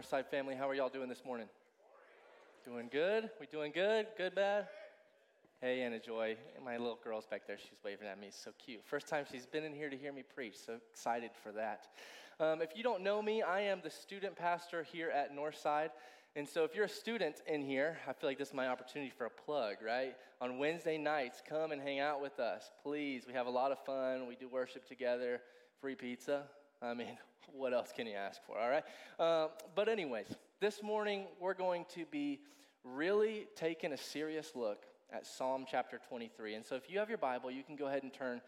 Northside family. How are y'all doing this morning? Doing good? We doing good? Good, bad? Hey, Anna Joy. My little girl's back there. She's waving at me. So cute. First time she's been in here to hear me preach. So excited for that. Um, if you don't know me, I am the student pastor here at Northside. And so if you're a student in here, I feel like this is my opportunity for a plug, right? On Wednesday nights, come and hang out with us. Please. We have a lot of fun. We do worship together. Free pizza. I mean, what else can you ask for, all right? Uh, but, anyways, this morning we're going to be really taking a serious look at Psalm chapter 23. And so if you have your Bible, you can go ahead and turn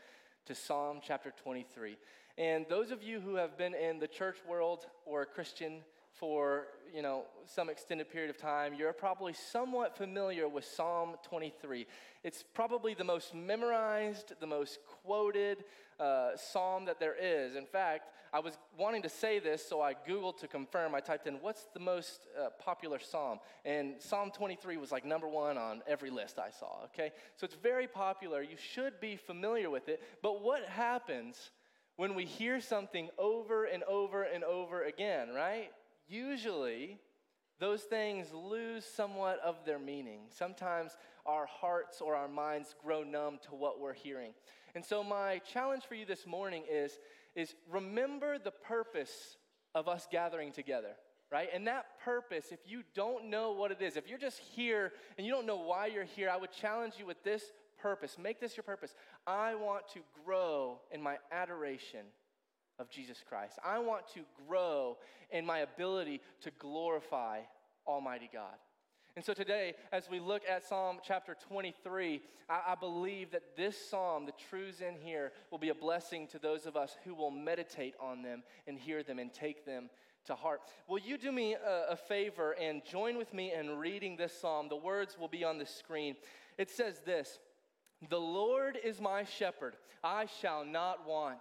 to Psalm chapter 23. And those of you who have been in the church world or a Christian for, you know, some extended period of time, you're probably somewhat familiar with Psalm 23. It's probably the most memorized, the most quoted uh, psalm that there is. In fact, I was wanting to say this, so I Googled to confirm. I typed in, what's the most uh, popular psalm? And Psalm 23 was like number one on every list I saw, okay? So it's very popular. You should be familiar with it. But what happens when we hear something over and over and over again, right? usually those things lose somewhat of their meaning. Sometimes our hearts or our minds grow numb to what we're hearing. And so, my challenge for you this morning is, is remember the purpose of us gathering together. Right? And that purpose, if you don't know what it is, if you're just here and you don't know why you're here, I would challenge you with this purpose. Make this your purpose. I want to grow in my adoration of Jesus Christ. I want to grow in my ability to glorify Almighty God. And so today, as we look at Psalm chapter 23, I, I, believe that this psalm, the truths in here, will be a blessing to those of us who will meditate on them and hear them and take them to heart. Will you do me a, a favor and join with me in reading this psalm? The words will be on the screen. It says this The Lord is my shepherd, I shall not want.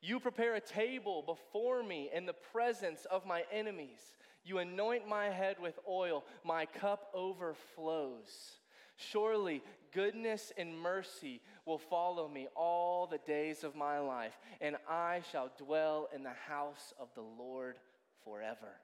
You prepare a table before me in the presence of my enemies. You anoint my head with oil, my cup overflows. Surely goodness and mercy will follow me all the days of my life, and I shall dwell in the house of the Lord forever.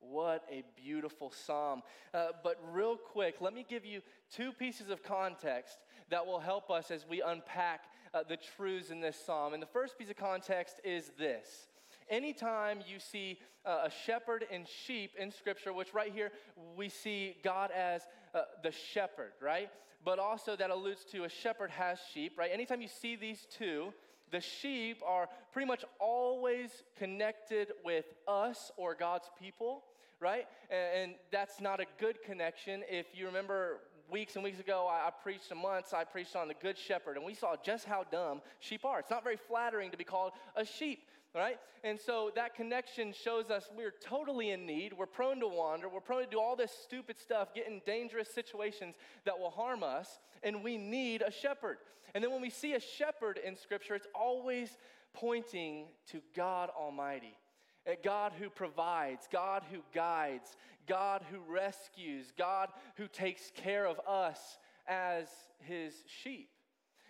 What a beautiful psalm. Uh, but, real quick, let me give you two pieces of context that will help us as we unpack uh, the truths in this psalm. And the first piece of context is this. Anytime you see uh, a shepherd and sheep in Scripture, which right here we see God as uh, the shepherd, right? But also that alludes to a shepherd has sheep, right? Anytime you see these two, the sheep are pretty much always connected with us or God's people right? And, that's not a good connection. If you remember weeks and weeks ago, I, I preached some months, I preached on the Good Shepherd, and we saw just how dumb sheep are. It's not very flattering to be called a sheep, right? And so that connection shows us we're totally in need. We're prone to wander. We're prone to do all this stupid stuff, get in dangerous situations that will harm us, and we need a shepherd. And then when we see a shepherd in Scripture, it's always pointing to God Almighty. God who provides, God who guides, God who rescues, God who takes care of us as his sheep.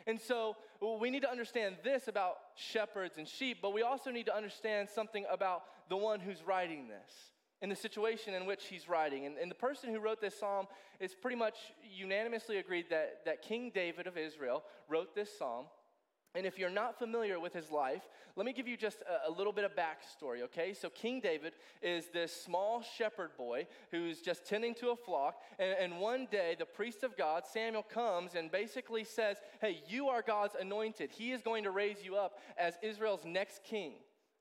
And so we need to understand this about shepherds and sheep, but we also need to understand something about the one who's writing this and the situation in which he's writing. And, and the person who wrote this psalm is pretty much unanimously agreed that, that King David of Israel wrote this psalm. And if you're not familiar with his life, let me give you just a, little bit of backstory, okay? So, King David is this small shepherd boy who's just tending to a flock. And, and one day, the priest of God, Samuel, comes and basically says, Hey, you are God's anointed. He is going to raise you up as Israel's next king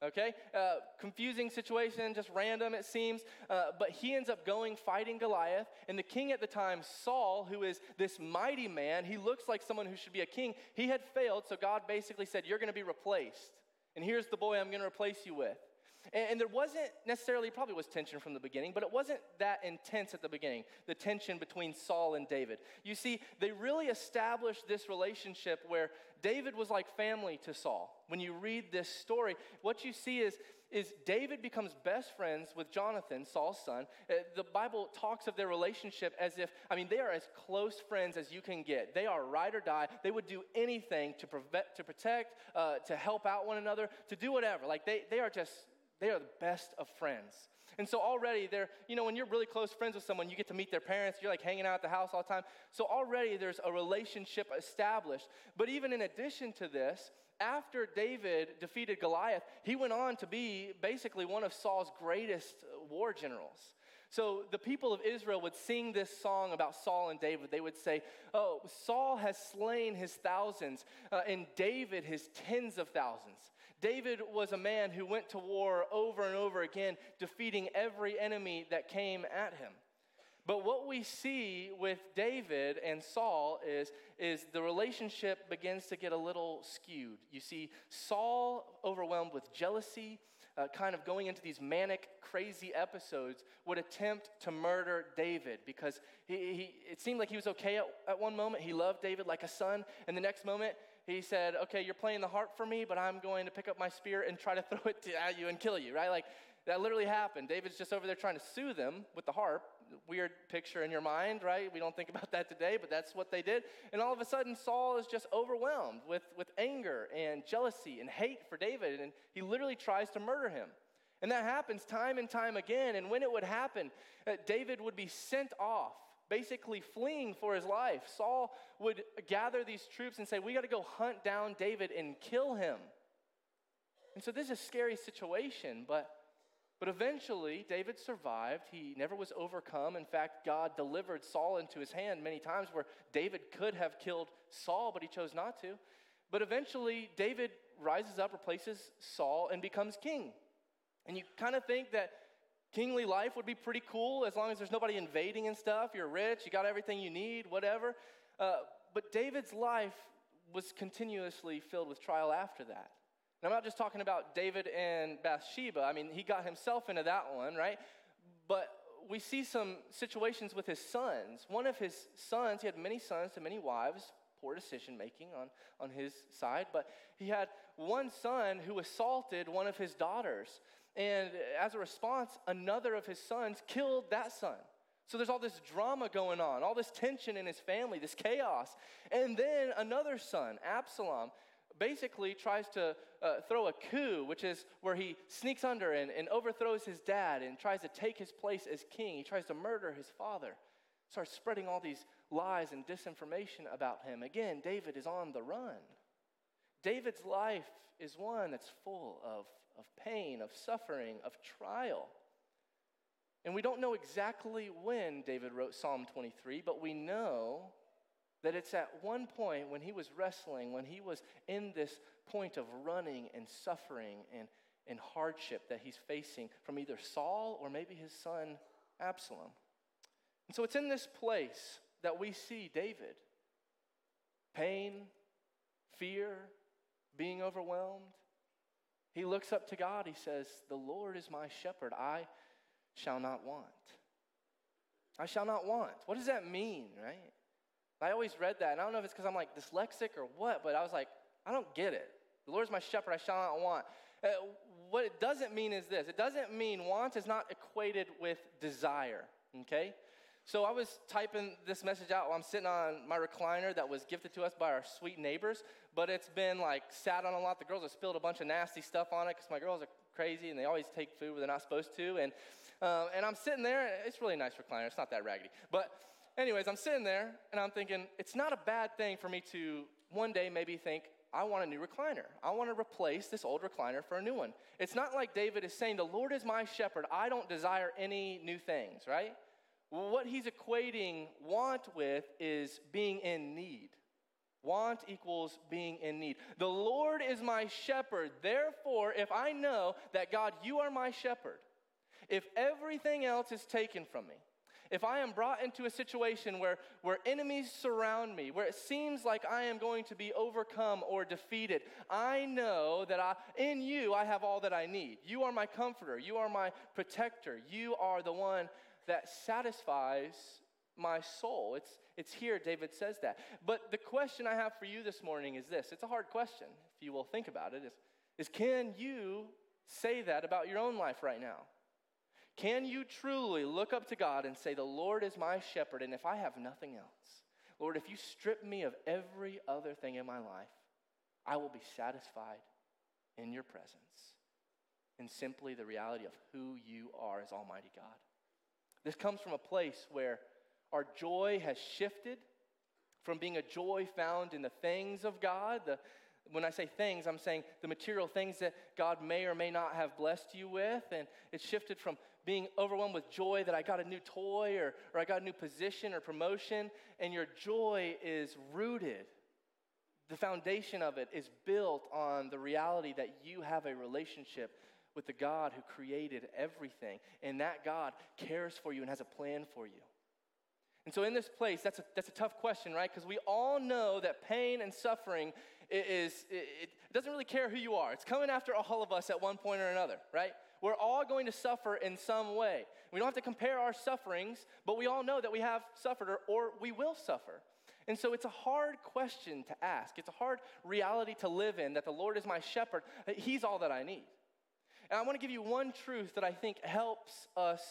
okay? Uh, confusing situation, just random it seems. Uh, but he ends up going fighting Goliath. And the king at the time, Saul, who is this mighty man, he looks like someone who should be a king, he had failed. So God basically said, You're going to be replaced. And here's the boy I'm going to replace you with. And, there wasn't necessarily, probably was tension from the beginning, but it wasn't that intense at the beginning, the tension between Saul and David. You see, they really established this relationship where David was like family to Saul. When you read this story, what you see is, is David becomes best friends with Jonathan, Saul's son. Uh, the Bible talks of their relationship as if, I mean, they are as close friends as you can get. They are ride or die. They would do anything to, prevent, to protect, uh, to help out one another, to do whatever. Like they, they are just, they are the best of friends. And so already they're, you know, when you're really close friends with someone, you get to meet their parents, you're like hanging out at the house all the time. So already there's a relationship established. But even in addition to this, after David defeated Goliath, he went on to be basically one of Saul's greatest war generals. So the people of Israel would sing this song about Saul and David. They would say, Oh, Saul has slain his thousands, uh, and David his tens of thousands. David was a man who went to war over and over again, defeating every enemy that came at him. But what we see with David and Saul is, is the relationship begins to get a little skewed. You see, Saul, overwhelmed with jealousy, uh, kind of going into these manic, crazy episodes, would attempt to murder David because he, he, it seemed like he was okay at, at one moment. He loved David like a son, and the next moment, he said, Okay, you're playing the harp for me, but I'm going to pick up my spear and try to throw it at you and kill you, right? Like, that literally happened. David's just over there trying to sue them with the harp. Weird picture in your mind, right? We don't think about that today, but that's what they did. And all of a sudden, Saul is just overwhelmed with, with anger and jealousy and hate for David, and he literally tries to murder him. And that happens time and time again. And when it would happen, uh, David would be sent off, basically fleeing for his life. Saul would gather these troops and say, We got to go hunt down David and kill him. And so this is a scary situation, but but eventually, David survived. He never was overcome. In fact, God delivered Saul into his hand many times where David could have killed Saul, but he chose not to. But eventually, David rises up, replaces Saul, and becomes king. And you kind of think that kingly life would be pretty cool as long as there's nobody invading and stuff. You're rich, you got everything you need, whatever. Uh, but David's life was continuously filled with trial after that. And I'm not just talking about David and Bathsheba. I mean, he got himself into that one, right? But we see some situations with his sons. One of his sons, he had many sons and many wives, poor decision making on, on his side, but he had one son who assaulted one of his daughters. And as a response, another of his sons killed that son. So there's all this drama going on, all this tension in his family, this chaos. And then another son, Absalom, basically tries to uh, throw a coup, which is where he sneaks under and, and overthrows his dad and tries to take his place as king. He tries to murder his father, starts spreading all these lies and disinformation about him. Again, David is on the run. David's life is one that's full of, of pain, of suffering, of trial. And we don't know exactly when David wrote Psalm 23, but we know that it's at one point when he was wrestling, when he was in this point of running and suffering and, and hardship that he's facing from either Saul or maybe his son Absalom. And so it's in this place that we see David pain, fear, being overwhelmed. He looks up to God. He says, The Lord is my shepherd. I shall not want. I shall not want. What does that mean, right? I always read that, and I don't know if it's because I'm like dyslexic or what, but I was like, I don't get it. The Lord is my shepherd, I shall not want. Uh, what it doesn't mean is this it doesn't mean want is not equated with desire, okay? So I was typing this message out while I'm sitting on my recliner that was gifted to us by our sweet neighbors, but it's been like sat on a lot. The girls have spilled a bunch of nasty stuff on it because my girls are crazy and they always take food where they're not supposed to. And, um, and I'm sitting there, it's really nice recliner, it's not that raggedy. But anyways, I'm sitting there and I'm thinking, it's not a bad thing for me to one day maybe think, I want a new recliner. I want to replace this old recliner for a new one. It's not like David is saying, The Lord is my shepherd. I don't desire any new things, right? What he's equating want with is being in need. Want equals being in need. The Lord is my shepherd. Therefore, if I know that God, you are my shepherd, if everything else is taken from me, if I am brought into a situation where, where enemies surround me, where it seems like I am going to be overcome or defeated, I know that I, in you I have all that I need. You are my comforter, you are my protector, you are the one that satisfies my soul. It's, it's here, David says that. But the question I have for you this morning is this it's a hard question, if you will think about it, is, is can you say that about your own life right now? Can you truly look up to God and say, The Lord is my shepherd, and if I have nothing else, Lord, if you strip me of every other thing in my life, I will be satisfied in your presence and simply the reality of who you are as Almighty God. This comes from a place where our joy has shifted from being a joy found in the things of God, the, when I say things, I'm saying the material things that God may or may not have blessed you with. And it's shifted from being overwhelmed with joy that I got a new toy or, or I got a new position or promotion, and your joy is rooted. The foundation of it is built on the reality that you have a relationship with the God who created everything, and that God cares for you and has a plan for you. And so, in this place, that's a, that's a tough question, right? Because we all know that pain and suffering is, it, it doesn't really care who you are. It's coming after all of us at one point or another, right? We're all going to suffer in some way. We don't have to compare our sufferings, but we all know that we have suffered or, or we will suffer. And so it's a hard question to ask. It's a hard reality to live in that the Lord is my shepherd. He's all that I need. And I want to give you one truth that I think helps us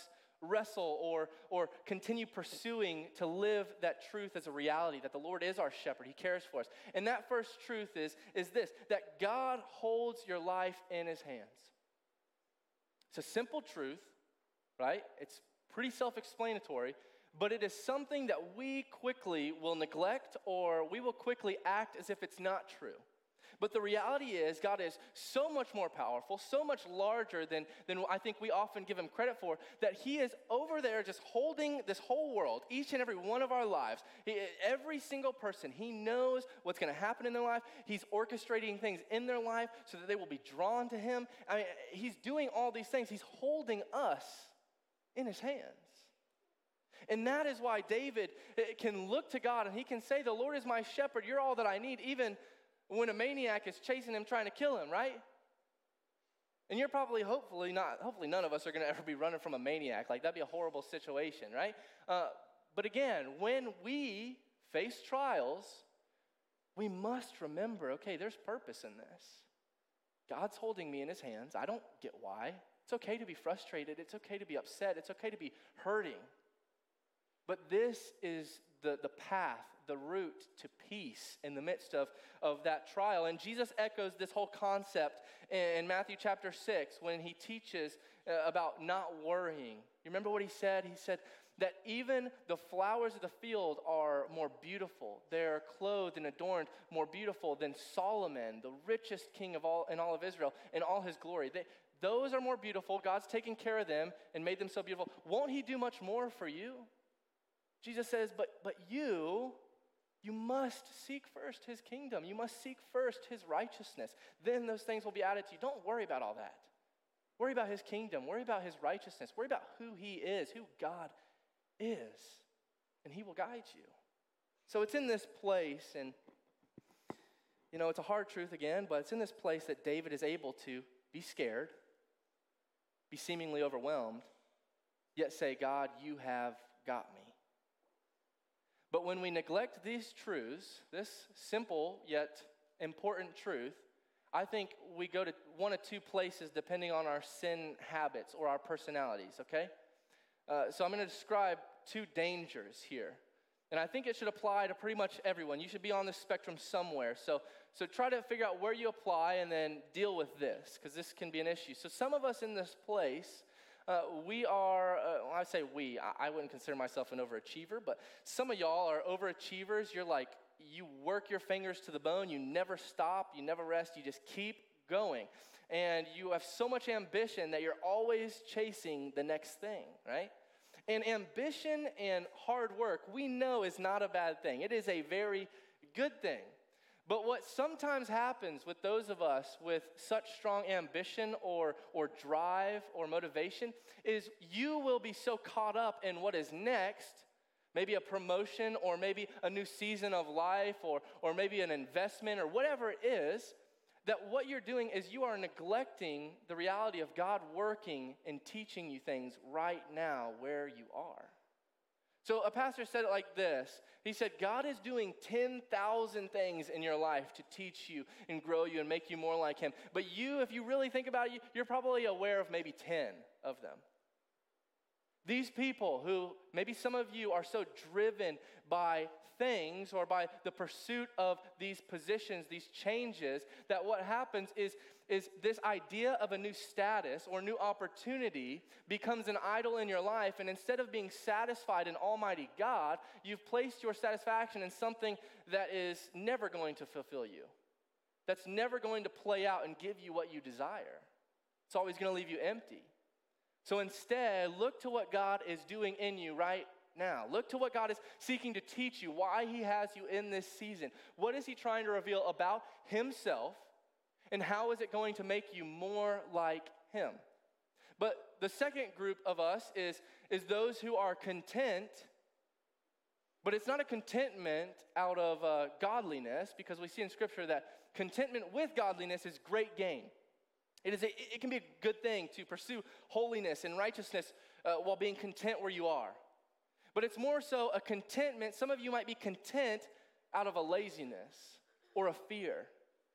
wrestle or, or continue pursuing to live that truth as a reality that the Lord is our shepherd. He cares for us. And that first truth is, is this that God holds your life in his hands. It's a simple truth, right? It's pretty self explanatory, but it is something that we quickly will neglect or we will quickly act as if it's not true. But the reality is, God is so much more powerful, so much larger than, than I think we often give him credit for, that he is over there just holding this whole world, each and every one of our lives. He, every single person, he knows what's going to happen in their life. He's orchestrating things in their life so that they will be drawn to him. I mean, he's doing all these things. He's holding us in his hands. And that is why David eh, can look to God and he can say, The Lord is my shepherd. You're all that I need, even when a maniac is chasing him, trying to kill him, right? And you're probably, hopefully, not, hopefully, none of us are going to ever be running from a maniac. Like, that'd be a horrible situation, right? Uh, but again, when we face trials, we must remember okay, there's purpose in this. God's holding me in his hands. I don't get why. It's okay to be frustrated. It's okay to be upset. It's okay to be hurting. But this is the, the path the route to peace in the midst of, of that trial. And Jesus echoes this whole concept in, in Matthew chapter 6 when he teaches uh, about not worrying. You remember what he said? He said, that even the flowers of the field are more beautiful. They're clothed and adorned more beautiful than Solomon, the richest king of all in all of Israel, in all his glory. They, those are more beautiful. God's taken care of them and made them so beautiful. Won't he do much more for you? Jesus says, but, but you, you must seek first his kingdom. You must seek first his righteousness. Then those things will be added to you. Don't worry about all that. Worry about his kingdom. Worry about his righteousness. Worry about who he is, who God is, and he will guide you. So it's in this place, and you know, it's a hard truth again, but it's in this place that David is able to be scared, be seemingly overwhelmed, yet say, God, you have got me. But when we neglect these truths, this simple yet important truth, I think we go to one of two places depending on our sin habits or our personalities, okay? Uh, so I'm going to describe two dangers here. And I think it should apply to pretty much everyone. You should be on the spectrum somewhere. So, so try to figure out where you apply and then deal with this, because this can be an issue. So, some of us in this place uh, we are, uh, well, I say we, I, I wouldn't consider myself an overachiever, but some of y'all are overachievers. You're like, you work your fingers to the bone, you never stop, you never rest, you just keep going. And you have so much ambition that you're always chasing the next thing, right? And ambition and hard work, we know is not a bad thing. It is a very good thing. But what sometimes happens with those of us with such strong ambition or, or drive or motivation is you will be so caught up in what is next, maybe a promotion or maybe a new season of life or, or maybe an investment or whatever it is, that what you're doing is you are neglecting the reality of God working and teaching you things right now where you are. So a pastor said it like this He said, God is doing 10,000 things in your life to teach you and grow you and make you more like Him. But you, if you really think about it, you're probably aware of maybe 10 of them. These people who, maybe some of you are so driven by things or by the pursuit of these positions, these changes, that what happens is, is this idea of a new status or new opportunity becomes an idol in your life. And instead of being satisfied in Almighty God, you've placed your satisfaction in something that is never going to fulfill you, that's never going to play out and give you what you desire. It's always going to leave you empty. So instead, look to what God is doing in you right now. Look to what God is seeking to teach you, why He has you in this season. What is He trying to reveal about Himself, and how is it going to make you more like Him? But the second group of us is, is those who are content, but it's not a contentment out of uh, godliness, because we see in Scripture that contentment with godliness is great gain. It, is a, it can be a good thing to pursue holiness and righteousness uh, while being content where you are. But it's more so a contentment. Some of you might be content out of a laziness or a fear,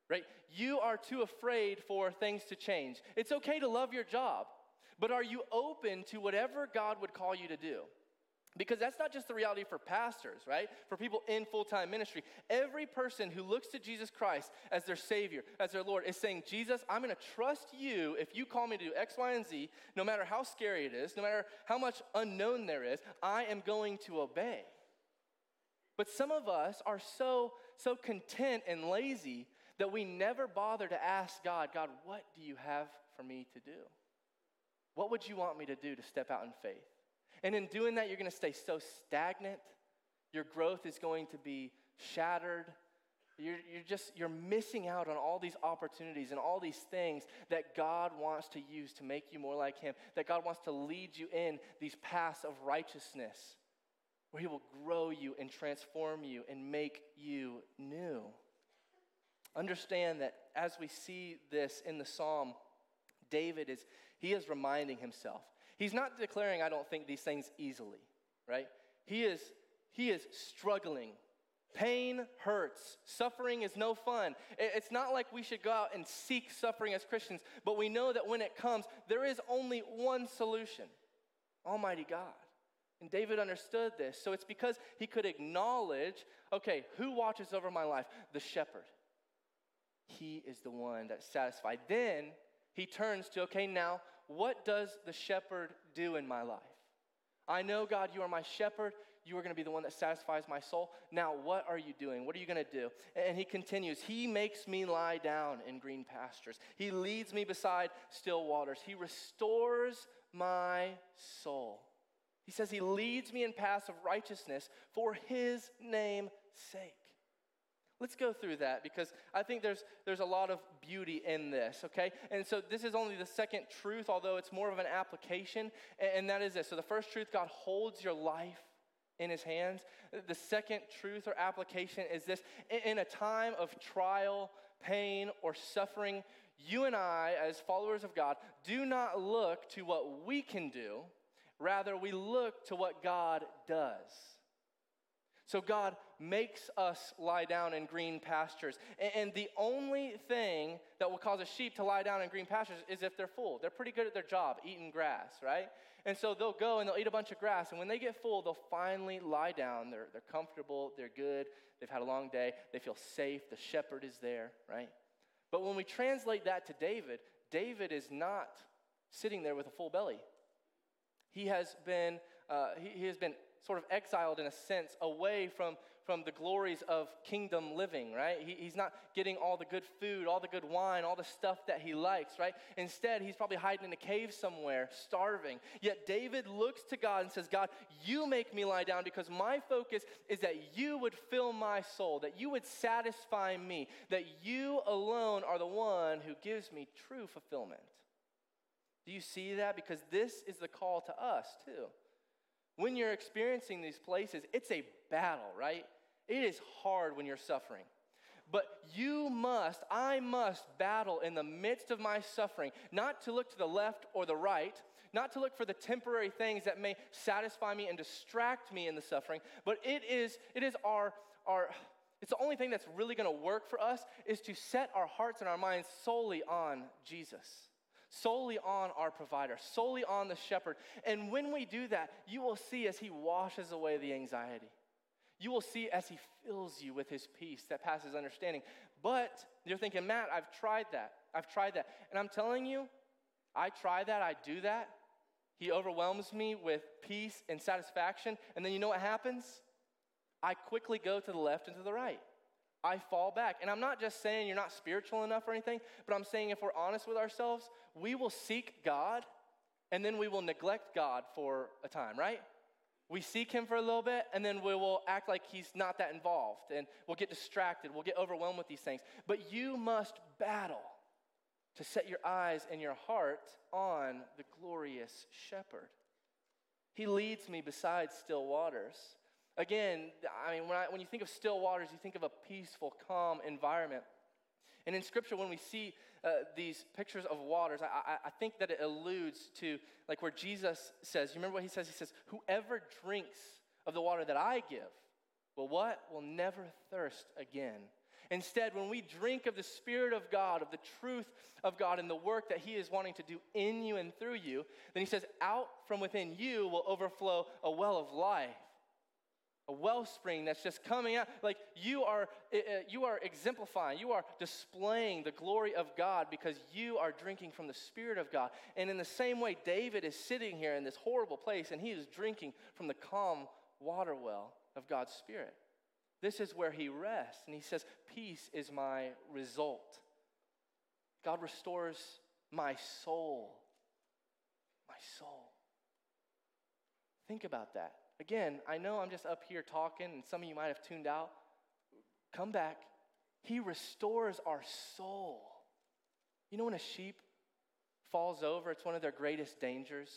right? You are too afraid for things to change. It's okay to love your job, but are you open to whatever God would call you to do? Because that's not just the reality for pastors, right? For people in full time ministry. Every person who looks to Jesus Christ as their Savior, as their Lord, is saying, Jesus, I'm gonna trust you if you call me to do X, Y, and Z, no matter how scary it is, no matter how much unknown there is, I am going to obey. But some of us are so, so content and lazy that we never bother to ask God, God, what do you have for me to do? What would you want me to do to step out in faith? And in doing that, you're going to stay so stagnant. Your growth is going to be shattered. You're, you're just, you're missing out on all these opportunities and all these things that God wants to use to make you more like Him, that God wants to lead you in these paths of righteousness, where He will grow you and transform you and make you new. Understand that as we see this in the psalm, David is, he is reminding himself He's not declaring, I don't think these things easily, right? He is, he is struggling. Pain hurts. Suffering is no fun. It's not like we should go out and seek suffering as Christians, but we know that when it comes, there is only one solution Almighty God. And David understood this. So it's because he could acknowledge okay, who watches over my life? The shepherd. He is the one that satisfied. Then he turns to, okay, now what does the shepherd do in my life? I know, God, you are my shepherd. You are going to be the one that satisfies my soul. Now, what are you doing? What are you going to do? And he continues He makes me lie down in green pastures, He leads me beside still waters, He restores my soul. He says, He leads me in paths of righteousness for His name's sake. Let's go through that because I think there's, there's a lot of beauty in this, okay? And so this is only the second truth, although it's more of an application, and, that is this. So the first truth God holds your life in his hands. The second truth or application is this in a time of trial, pain, or suffering, you and I, as followers of God, do not look to what we can do, rather, we look to what God does. So God makes us lie down in green pastures. And the only thing that will cause a sheep to lie down in green pastures is if they're full. They're pretty good at their job, eating grass, right? And so they'll go and they'll eat a bunch of grass. And when they get full, they'll finally lie down. They're, they're comfortable, they're good, they've had a long day, they feel safe, the shepherd is there, right? But when we translate that to David, David is not sitting there with a full belly. He has been, uh, he, he has been sort of exiled in a sense away from, from the glories of kingdom living, right? He, he's not getting all the good food, all the good wine, all the stuff that he likes, right? Instead, he's probably hiding in a cave somewhere, starving. Yet David looks to God and says, God, you make me lie down because my focus is that you would fill my soul, that you would satisfy me, that you alone are the one who gives me true fulfillment. Do you see that? Because this is the call to us, too. When you're experiencing these places, it's a battle, right? It is hard when you're suffering. But you must, I must battle in the midst of my suffering, not to look to the left or the right, not to look for the temporary things that may satisfy me and distract me in the suffering, but it is, it is our, our, it's the only thing that's really gonna work for us is to set our hearts and our minds solely on Jesus solely on our provider, solely on the shepherd. And when we do that, you will see as he washes away the anxiety. You will see as he fills you with his peace that passes understanding. But you're thinking, Matt, I've tried that. I've tried that. And I'm telling you, I try that, I do that. He overwhelms me with peace and satisfaction. And then you know what happens? I quickly go to the left and to the right. I fall back. And I'm not just saying you're not spiritual enough or anything, but I'm saying if we're honest with ourselves, we will seek God and then we will neglect God for a time, right? We seek Him for a little bit and then we will act like He's not that involved and we'll get distracted, we'll get overwhelmed with these things. But you must battle to set your eyes and your heart on the glorious shepherd. He leads me beside still waters. Again, I mean, when, I, when you think of still waters, you think of a peaceful, calm environment. And in Scripture, when we see uh, these pictures of waters, I, I, I, think that it alludes to like where Jesus says, you remember what he says? He says, Whoever drinks of the water that I give will what? Will never thirst again. Instead, when we drink of the Spirit of God, of the truth of God, and the work that He is wanting to do in you and through you, then He says, out from within you will overflow a well of life a wellspring that's just coming out. Like you are uh, you are exemplifying you are displaying the glory of god because you are drinking from the spirit of god. And in the same way david is sitting here in this horrible place and he is drinking from the calm water well of god's spirit. This is where he rests and he says peace is my result. God restores my soul. My soul. Think about that Again, I know I'm just up here talking, and some of you might have tuned out. Come back. He restores our soul. You know, when a sheep falls over, it's one of their greatest dangers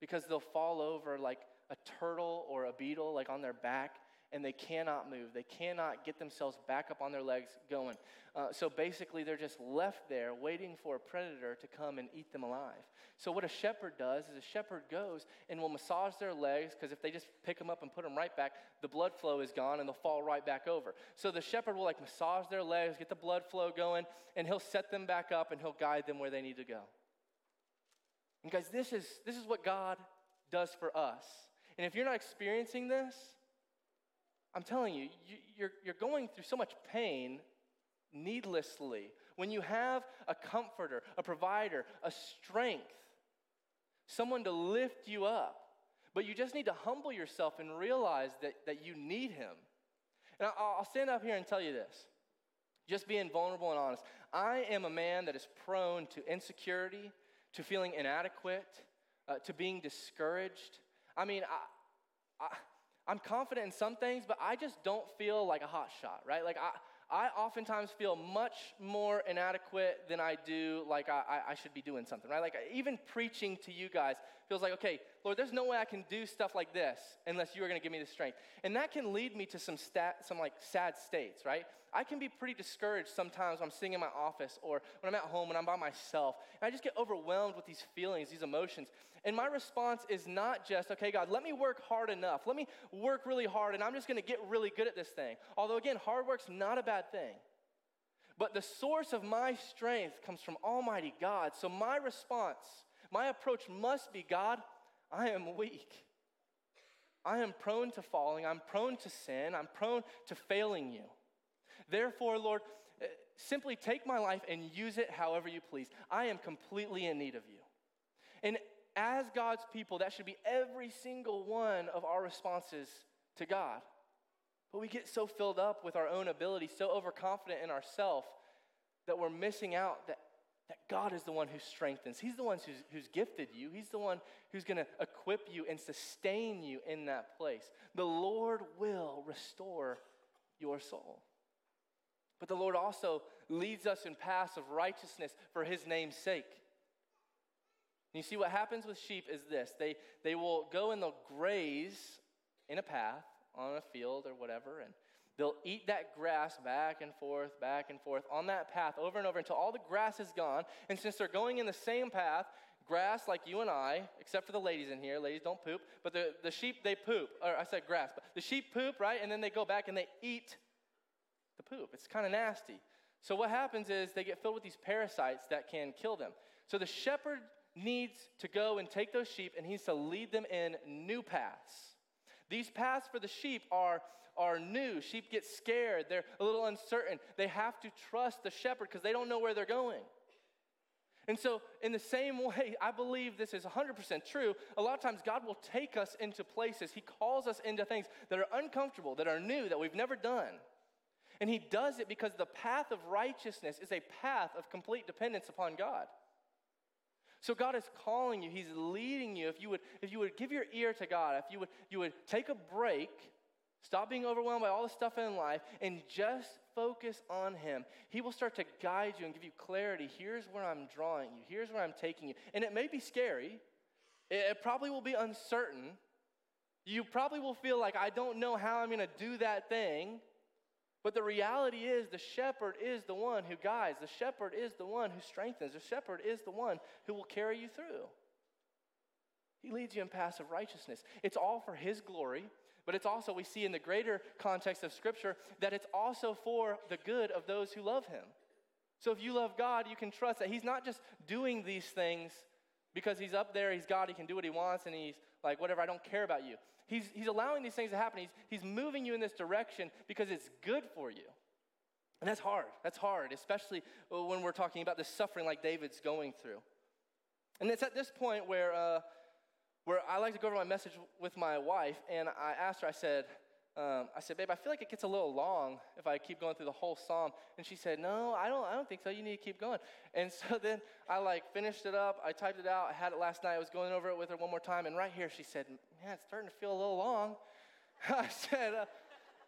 because they'll fall over like a turtle or a beetle, like on their back, and they cannot move. They cannot get themselves back up on their legs going. Uh, so basically, they're just left there waiting for a predator to come and eat them alive. So, what a shepherd does is a shepherd goes and will massage their legs because if they just pick them up and put them right back, the blood flow is gone and they'll fall right back over. So, the shepherd will like massage their legs, get the blood flow going, and he'll set them back up and he'll guide them where they need to go. And, guys, this is, this is what God does for us. And if you're not experiencing this, I'm telling you, you you're, you're going through so much pain needlessly. When you have a comforter, a provider, a strength, someone to lift you up, but you just need to humble yourself and realize that, that you need Him. And I'll, I'll stand up here and tell you this, just being vulnerable and honest. I am a man that is prone to insecurity, to feeling inadequate, uh, to being discouraged. I mean, I, I I'm confident in some things, but I just don't feel like a hot shot, right? Like I, I oftentimes feel much more inadequate than I do like I, I, should be doing something, right? Like even preaching to you guys feels like, okay, Lord, there's no way I can do stuff like this unless you are going to give me the strength. And that can lead me to some stat, some like sad states, right? I can be pretty discouraged sometimes when I'm sitting in my office or when I'm at home and I'm by myself. And I just get overwhelmed with these feelings, these emotions. And my response is not just, okay, God, let me work hard enough. Let me work really hard and I'm just going to get really good at this thing. Although, again, hard work's not a bad thing. But the source of my strength comes from Almighty God. So my response, my approach must be God, I am weak. I am prone to falling. I'm prone to sin. I'm prone to failing you. Therefore, Lord, eh, simply take my life and use it however you please. I am completely in need of you. And as God's people, that should be every single one of our responses to God. But we get so filled up with our own ability, so overconfident in ourselves, that we're missing out that, that God is the one who strengthens. He's the one who's, who's gifted you, He's the one who's going to equip you and sustain you in that place. The Lord will restore your soul. But the Lord also leads us in paths of righteousness for His name's sake. And you see, what happens with sheep is this they, they will go and they'll graze in a path on a field or whatever, and they'll eat that grass back and forth, back and forth on that path over and over until all the grass is gone. And since they're going in the same path, grass like you and I, except for the ladies in here, ladies don't poop, but the, the sheep, they poop. Or I said grass, but the sheep poop, right? And then they go back and they eat the poop. It's kind of nasty. So what happens is they get filled with these parasites that can kill them. So the shepherd needs to go and take those sheep and he needs to lead them in new paths. These paths for the sheep are, are new. Sheep get scared, they're a little uncertain. They have to trust the shepherd because they don't know where they're going. And so, in the same way, I believe this is 100% true. A lot of times, God will take us into places, He calls us into things that are uncomfortable, that are new, that we've never done. And He does it because the path of righteousness is a path of complete dependence upon God. So God is calling you, He's leading you. If you would, if you would give your ear to God, if you would, you would take a break, stop being overwhelmed by all the stuff in life, and just focus on Him, He will start to guide you and give you clarity. Here's where I'm drawing you, here's where I'm taking you. And it may be scary, it probably will be uncertain. You probably will feel like, I don't know how I'm going to do that thing. But the reality is, the shepherd is the one who guides, the shepherd is the one who strengthens, the shepherd is the one who will carry you through. He leads you in paths of righteousness. It's all for his glory, but it's also, we see in the greater context of Scripture, that it's also for the good of those who love him. So if you love God, you can trust that he's not just doing these things because he's up there, he's God, he can do what he wants, and he's like, whatever, I don't care about you. He's, he's allowing these things to happen. He's, he's moving you in this direction because it's good for you. And that's hard. That's hard, especially when we're talking about the suffering like David's going through. And it's at this point where, uh, where I like to go over my message with my wife, and I asked her, I said, um, I said, babe, I feel like it gets a little long if I keep going through the whole psalm. And she said, no, I don't, I don't think so. You need to keep going. And so then I like finished it up. I typed it out. I had it last night. I was going over it with her one more time. And right here, she said, man, it's starting to feel a little long. I said, uh,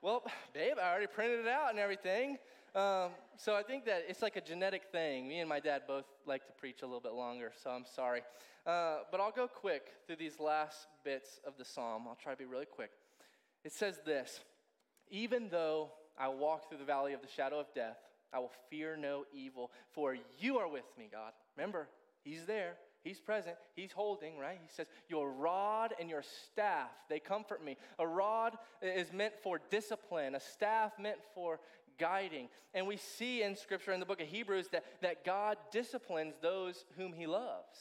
well, babe, I already printed it out and everything. Um, so I think that it's like a genetic thing. Me and my dad both like to preach a little bit longer, so I'm sorry. Uh, but I'll go quick through these last bits of the psalm. I'll try to be really quick. It says this Even though I walk through the valley of the shadow of death, I will fear no evil, for you are with me, God. Remember, He's there. He's present. He's holding, right? He says, Your rod and your staff, they comfort me. A rod is meant for discipline, a staff meant for guiding. And we see in Scripture in the book of Hebrews that, that God disciplines those whom He loves.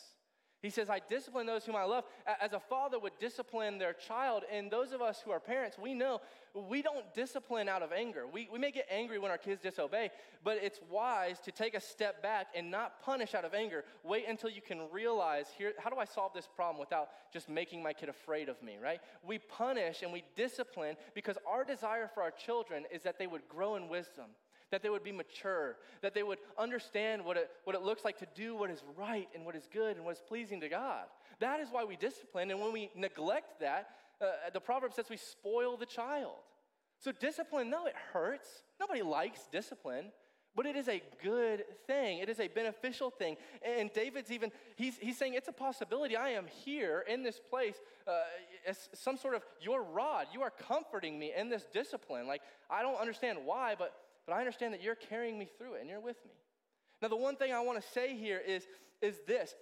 He says, I discipline those whom I love as a father would discipline their child. And those of us who are parents, we know we don't discipline out of anger. We, we may get angry when our kids disobey, but it's wise to take a step back and not punish out of anger. Wait until you can realize here, how do I solve this problem without just making my kid afraid of me, right? We punish and we discipline because our desire for our children is that they would grow in wisdom that they would be mature, that they would understand what it, what it looks like to do what is right and what is good and what is pleasing to God. That is why we discipline. And when we neglect that, uh, the proverb says we spoil the child. So, discipline, no, it hurts. Nobody likes discipline, but it is a good thing. It is a beneficial thing. And David's even, he's, he's saying it's a possibility. I am here in this place uh, as some sort of your rod. You are comforting me in this discipline. Like, I don't understand why, but but I understand that you're carrying me through it and you're with me. Now, the one thing I want to say here is, is this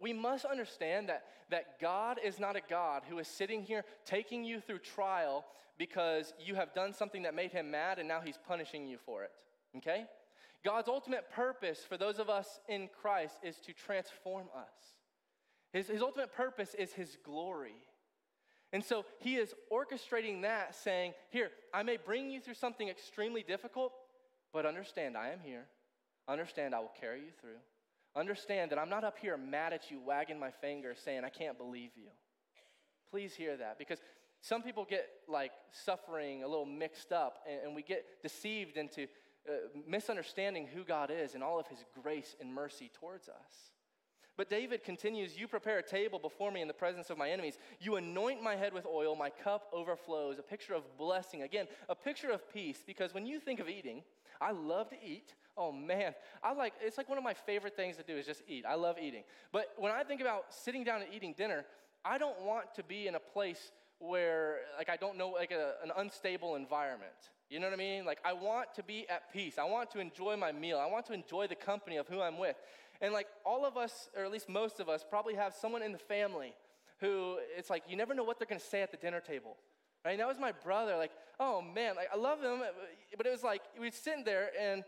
we must understand that, that God is not a God who is sitting here taking you through trial because you have done something that made him mad and now he's punishing you for it. Okay? God's ultimate purpose for those of us in Christ is to transform us. His, his ultimate purpose is his glory. And so he is orchestrating that, saying, Here, I may bring you through something extremely difficult, but understand I am here. Understand I will carry you through. understand that I'm not up here mad at you, wagging my finger, saying, I can't believe you. Please hear that because some people get like suffering a little mixed up and, and we get deceived into uh, misunderstanding who God is and all of his grace and mercy towards us. But David continues, You prepare a table before me in the presence of my enemies. You anoint my head with oil, my cup overflows. A picture of blessing. Again, a picture of peace, because when you think of eating, I love to eat. Oh man, I like it's like one of my favorite things to do is just eat. I love eating. But when I think about sitting down and eating dinner, I don't want to be in a place where like I don't know like a, an unstable environment. You know what I mean? Like I want to be at peace. I want to enjoy my meal. I want to enjoy the company of who I'm with. And like all of us, or at least most of us, probably have someone in the family who it's like you never know what they're going to say at the dinner table. Right? And that was my brother. Like, oh man, like I love him, but it was like we were sitting there and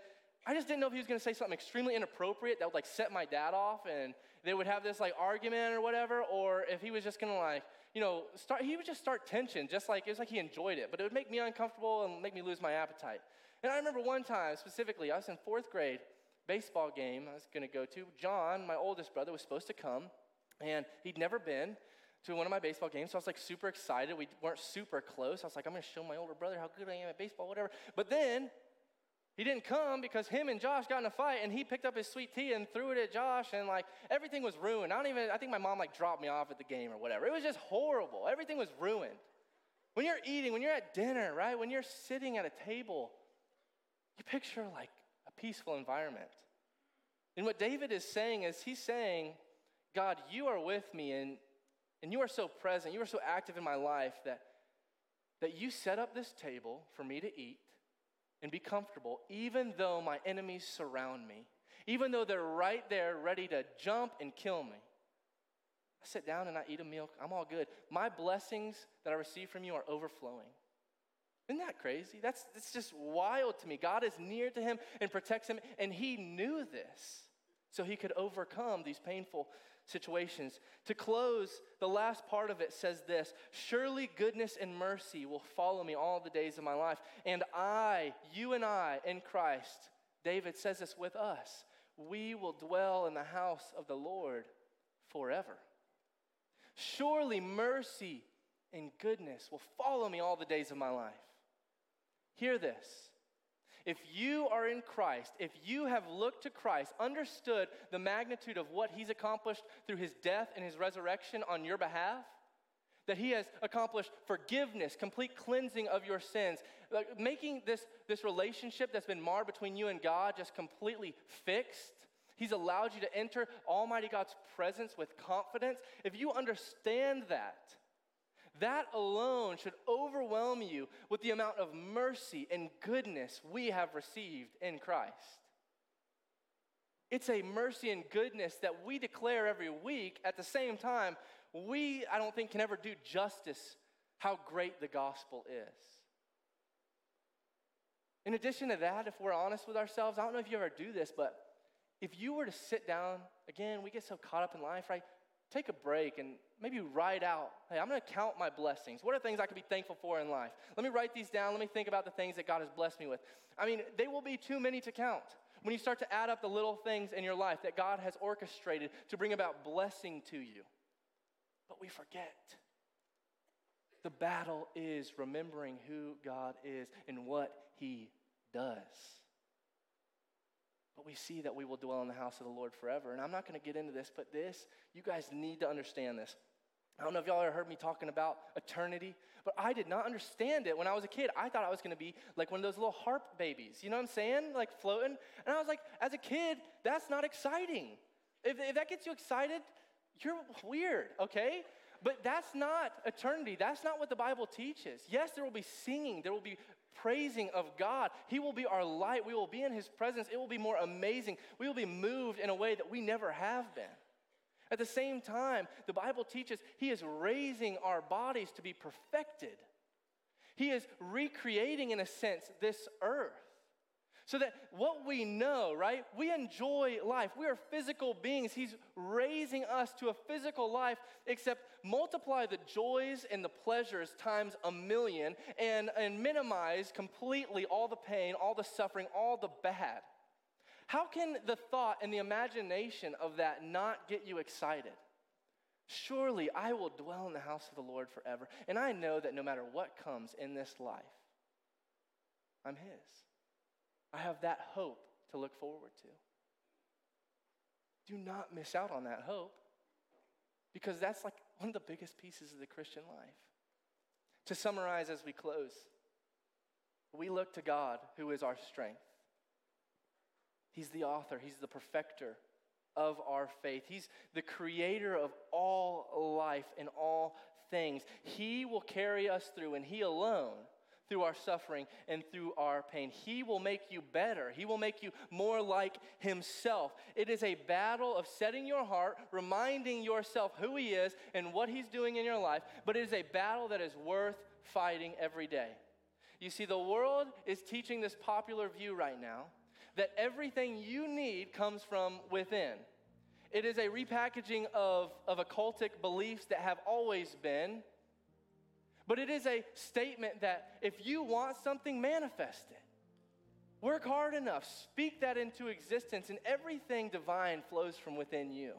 I just didn't know if he was going to say something extremely inappropriate that would like set my dad off and they would have this like argument or whatever, or if he was just going to like, you know, start, he would just start tension, just like it was like he enjoyed it, but it would make me uncomfortable and make me lose my appetite. And I remember one time specifically, I was in fourth grade baseball game I was going to go to. John, my oldest brother, was supposed to come, and he'd never been to one of my baseball games. So I was like super excited. We weren't super close. I was like, I'm going to show my older brother how good I am at baseball, whatever. But then he didn't come because him and Josh got in a fight, and he picked up his sweet tea and threw it at Josh, and like everything was ruined. I don't even. I think my mom like dropped me off at the game or whatever. It was just horrible. Everything was ruined. When you're eating, when you're at dinner, right? When you're sitting at a table, you picture like peaceful environment. And what David is saying is he's saying, God, you are with me and, and you are so present, you are so active in my life that, that you set up this table for me to eat and be comfortable, even though my enemies surround me, even though they're right there ready to jump and kill me. I sit down and I eat a meal, I'm all good. My blessings that I receive from you are overflowing. Isn't that crazy? That's, that's just wild to me. God is near to him and protects him, and he knew this so he could overcome these painful situations. To close, the last part of it says this Surely goodness and mercy will follow me all the days of my life, and I, you and I, in Christ, David says this with us, we will dwell in the house of the Lord forever. Surely mercy and goodness will follow me all the days of my life. Hear this. If you are in Christ, if you have looked to Christ, understood the magnitude of what he's accomplished through his death and his resurrection on your behalf, that he has accomplished forgiveness, complete cleansing of your sins, like making this, this relationship that's been marred between you and God just completely fixed. He's allowed you to enter Almighty God's presence with confidence. If you understand that, that alone should overwhelm you with the amount of mercy and goodness we have received in Christ. It's a mercy and goodness that we declare every week. At the same time, we, I don't think, can ever do justice how great the gospel is. In addition to that, if we're honest with ourselves, I don't know if you ever do this, but if you were to sit down, again, we get so caught up in life, right? Take a break and maybe write out hey, I'm going to count my blessings. What are things I can be thankful for in life? Let me write these down. Let me think about the things that God has blessed me with. I mean, they will be too many to count. When you start to add up the little things in your life that God has orchestrated to bring about blessing to you. But we forget. The battle is remembering who God is and what He does but we see that we will dwell in the house of the Lord forever. And I'm not going to get into this, but this, you guys need to understand this. I don't know if y'all ever heard me talking about eternity, but I did not understand it when I was a kid. I thought I was going to be like one of those little harp babies, you know what I'm saying? Like floating. And I was like, as a kid, that's not exciting. If, if that gets you excited, you're weird, okay? But that's not eternity. That's not what the Bible teaches. Yes, there will be singing, there will be praising of God. He will be our light. We will be in His presence. It will be more amazing. We will be moved in a way that we never have been. At the same time, the Bible teaches He is raising our bodies to be perfected. He is recreating, in a sense, this earth. So that what we know, right? We enjoy life. We are physical beings. He's raising us to a physical life, except multiply the joys and the pleasures times a million and, and minimize completely all the pain, all the suffering, all the bad. How can the thought and the imagination of that not get you excited? Surely I will dwell in the house of the Lord forever. And I know that no matter what comes in this life, I'm His. I have that hope to look forward to. Do not miss out on that hope because that's like one of the biggest pieces of the Christian life. To summarize as we close, we look to God who is our strength. He's the author, He's the perfecter of our faith. He's the creator of all life and all things. He will carry us through, and He alone through our suffering and through our pain. He will make you better. He will make you more like Himself. It is a battle of setting your heart, reminding yourself who He is and what He's doing in your life, but it is a battle that is worth fighting every day. You see, the world is teaching this popular view right now that everything you need comes from within. It is a repackaging of, of occultic beliefs that have always been, but it is a statement that if you want something, manifest it. Work hard enough, speak that into existence, and everything divine flows from within you.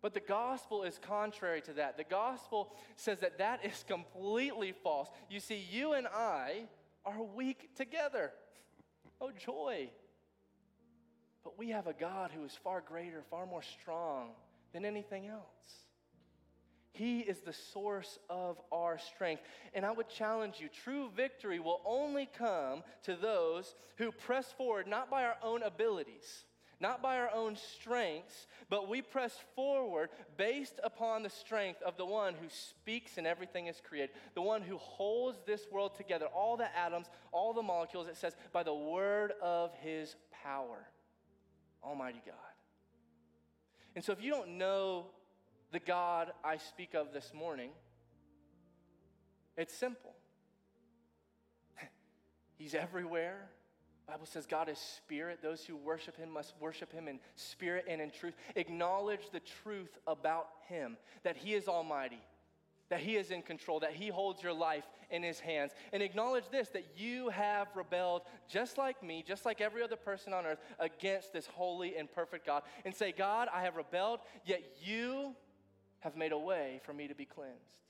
But the gospel is contrary to that. The gospel says that that is completely false. You see, you and I are weak together. Oh, joy. But we have a God who is far greater, far more strong than anything else. He is the source of our strength. And I would challenge you true victory will only come to those who press forward not by our own abilities not by our own strengths, but we press forward based upon the strength of the one who speaks and everything is created, the one who holds this world together, all the atoms, all the molecules, it says, by the word of his power. Almighty God. And so if you don't know the God I speak of this morning, it's simple. He's everywhere. Bible says God is spirit. Those who worship him must worship him in spirit and in truth. Acknowledge the truth about him, that he is almighty, that he is in control, that he holds your life in his hands. And acknowledge this that you have rebelled just like me, just like every other person on earth, against this holy and perfect God. And say, God, I have rebelled, yet you have made a way for me to be cleansed.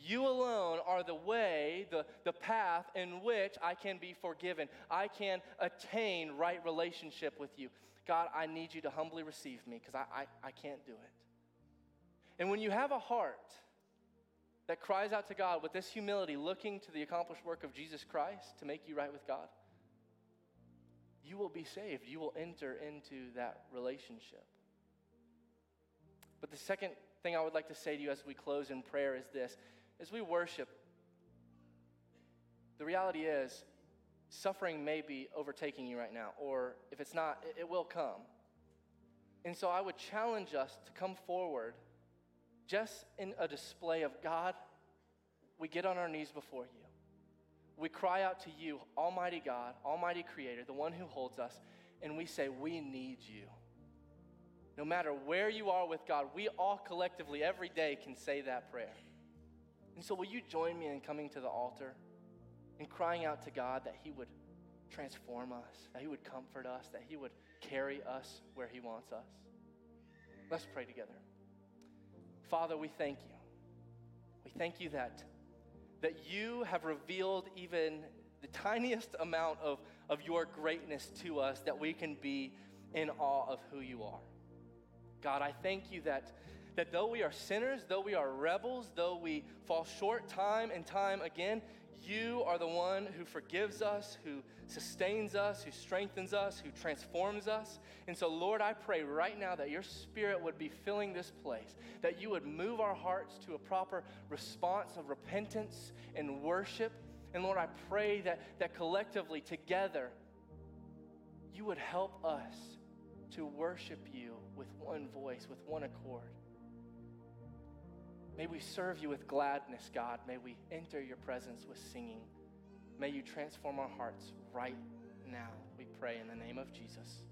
You alone are the way, the, the path in which I can be forgiven. I can attain right relationship with you. God, I need you to humbly receive me because I, I, I can't do it. And when you have a heart that cries out to God with this humility, looking to the accomplished work of Jesus Christ to make you right with God, you will be saved. You will enter into that relationship. But the second thing I would like to say to you as we close in prayer is this as we worship, the reality is suffering may be overtaking you right now, or if it's not, it, will come. And so I would challenge us to come forward just in a display of God, we get on our knees before you. We cry out to you, Almighty God, Almighty Creator, the one who holds us, and we say, We need you. No matter where you are with God, we all collectively every day can say that prayer. And so, will you join me in coming to the altar and crying out to God that He would transform us, that He would comfort us, that He would carry us where He wants us? Let's pray together. Father, we thank you. We thank you that, that you have revealed even the tiniest amount of, of your greatness to us that we can be in awe of who you are. God, I thank you that that though we are sinners, though we are rebels, though we fall short time and time again, you are the one who forgives us, who sustains us, who strengthens us, who transforms us. And so, Lord, I pray right now that your spirit would be filling this place, that you would move our hearts to a proper response of repentance and worship. And Lord, I pray that, that collectively, together, you would help us to worship you with one voice, with one accord. May we serve you with gladness, God. May we enter your presence with singing. May you transform our hearts right now. We pray in the name of Jesus.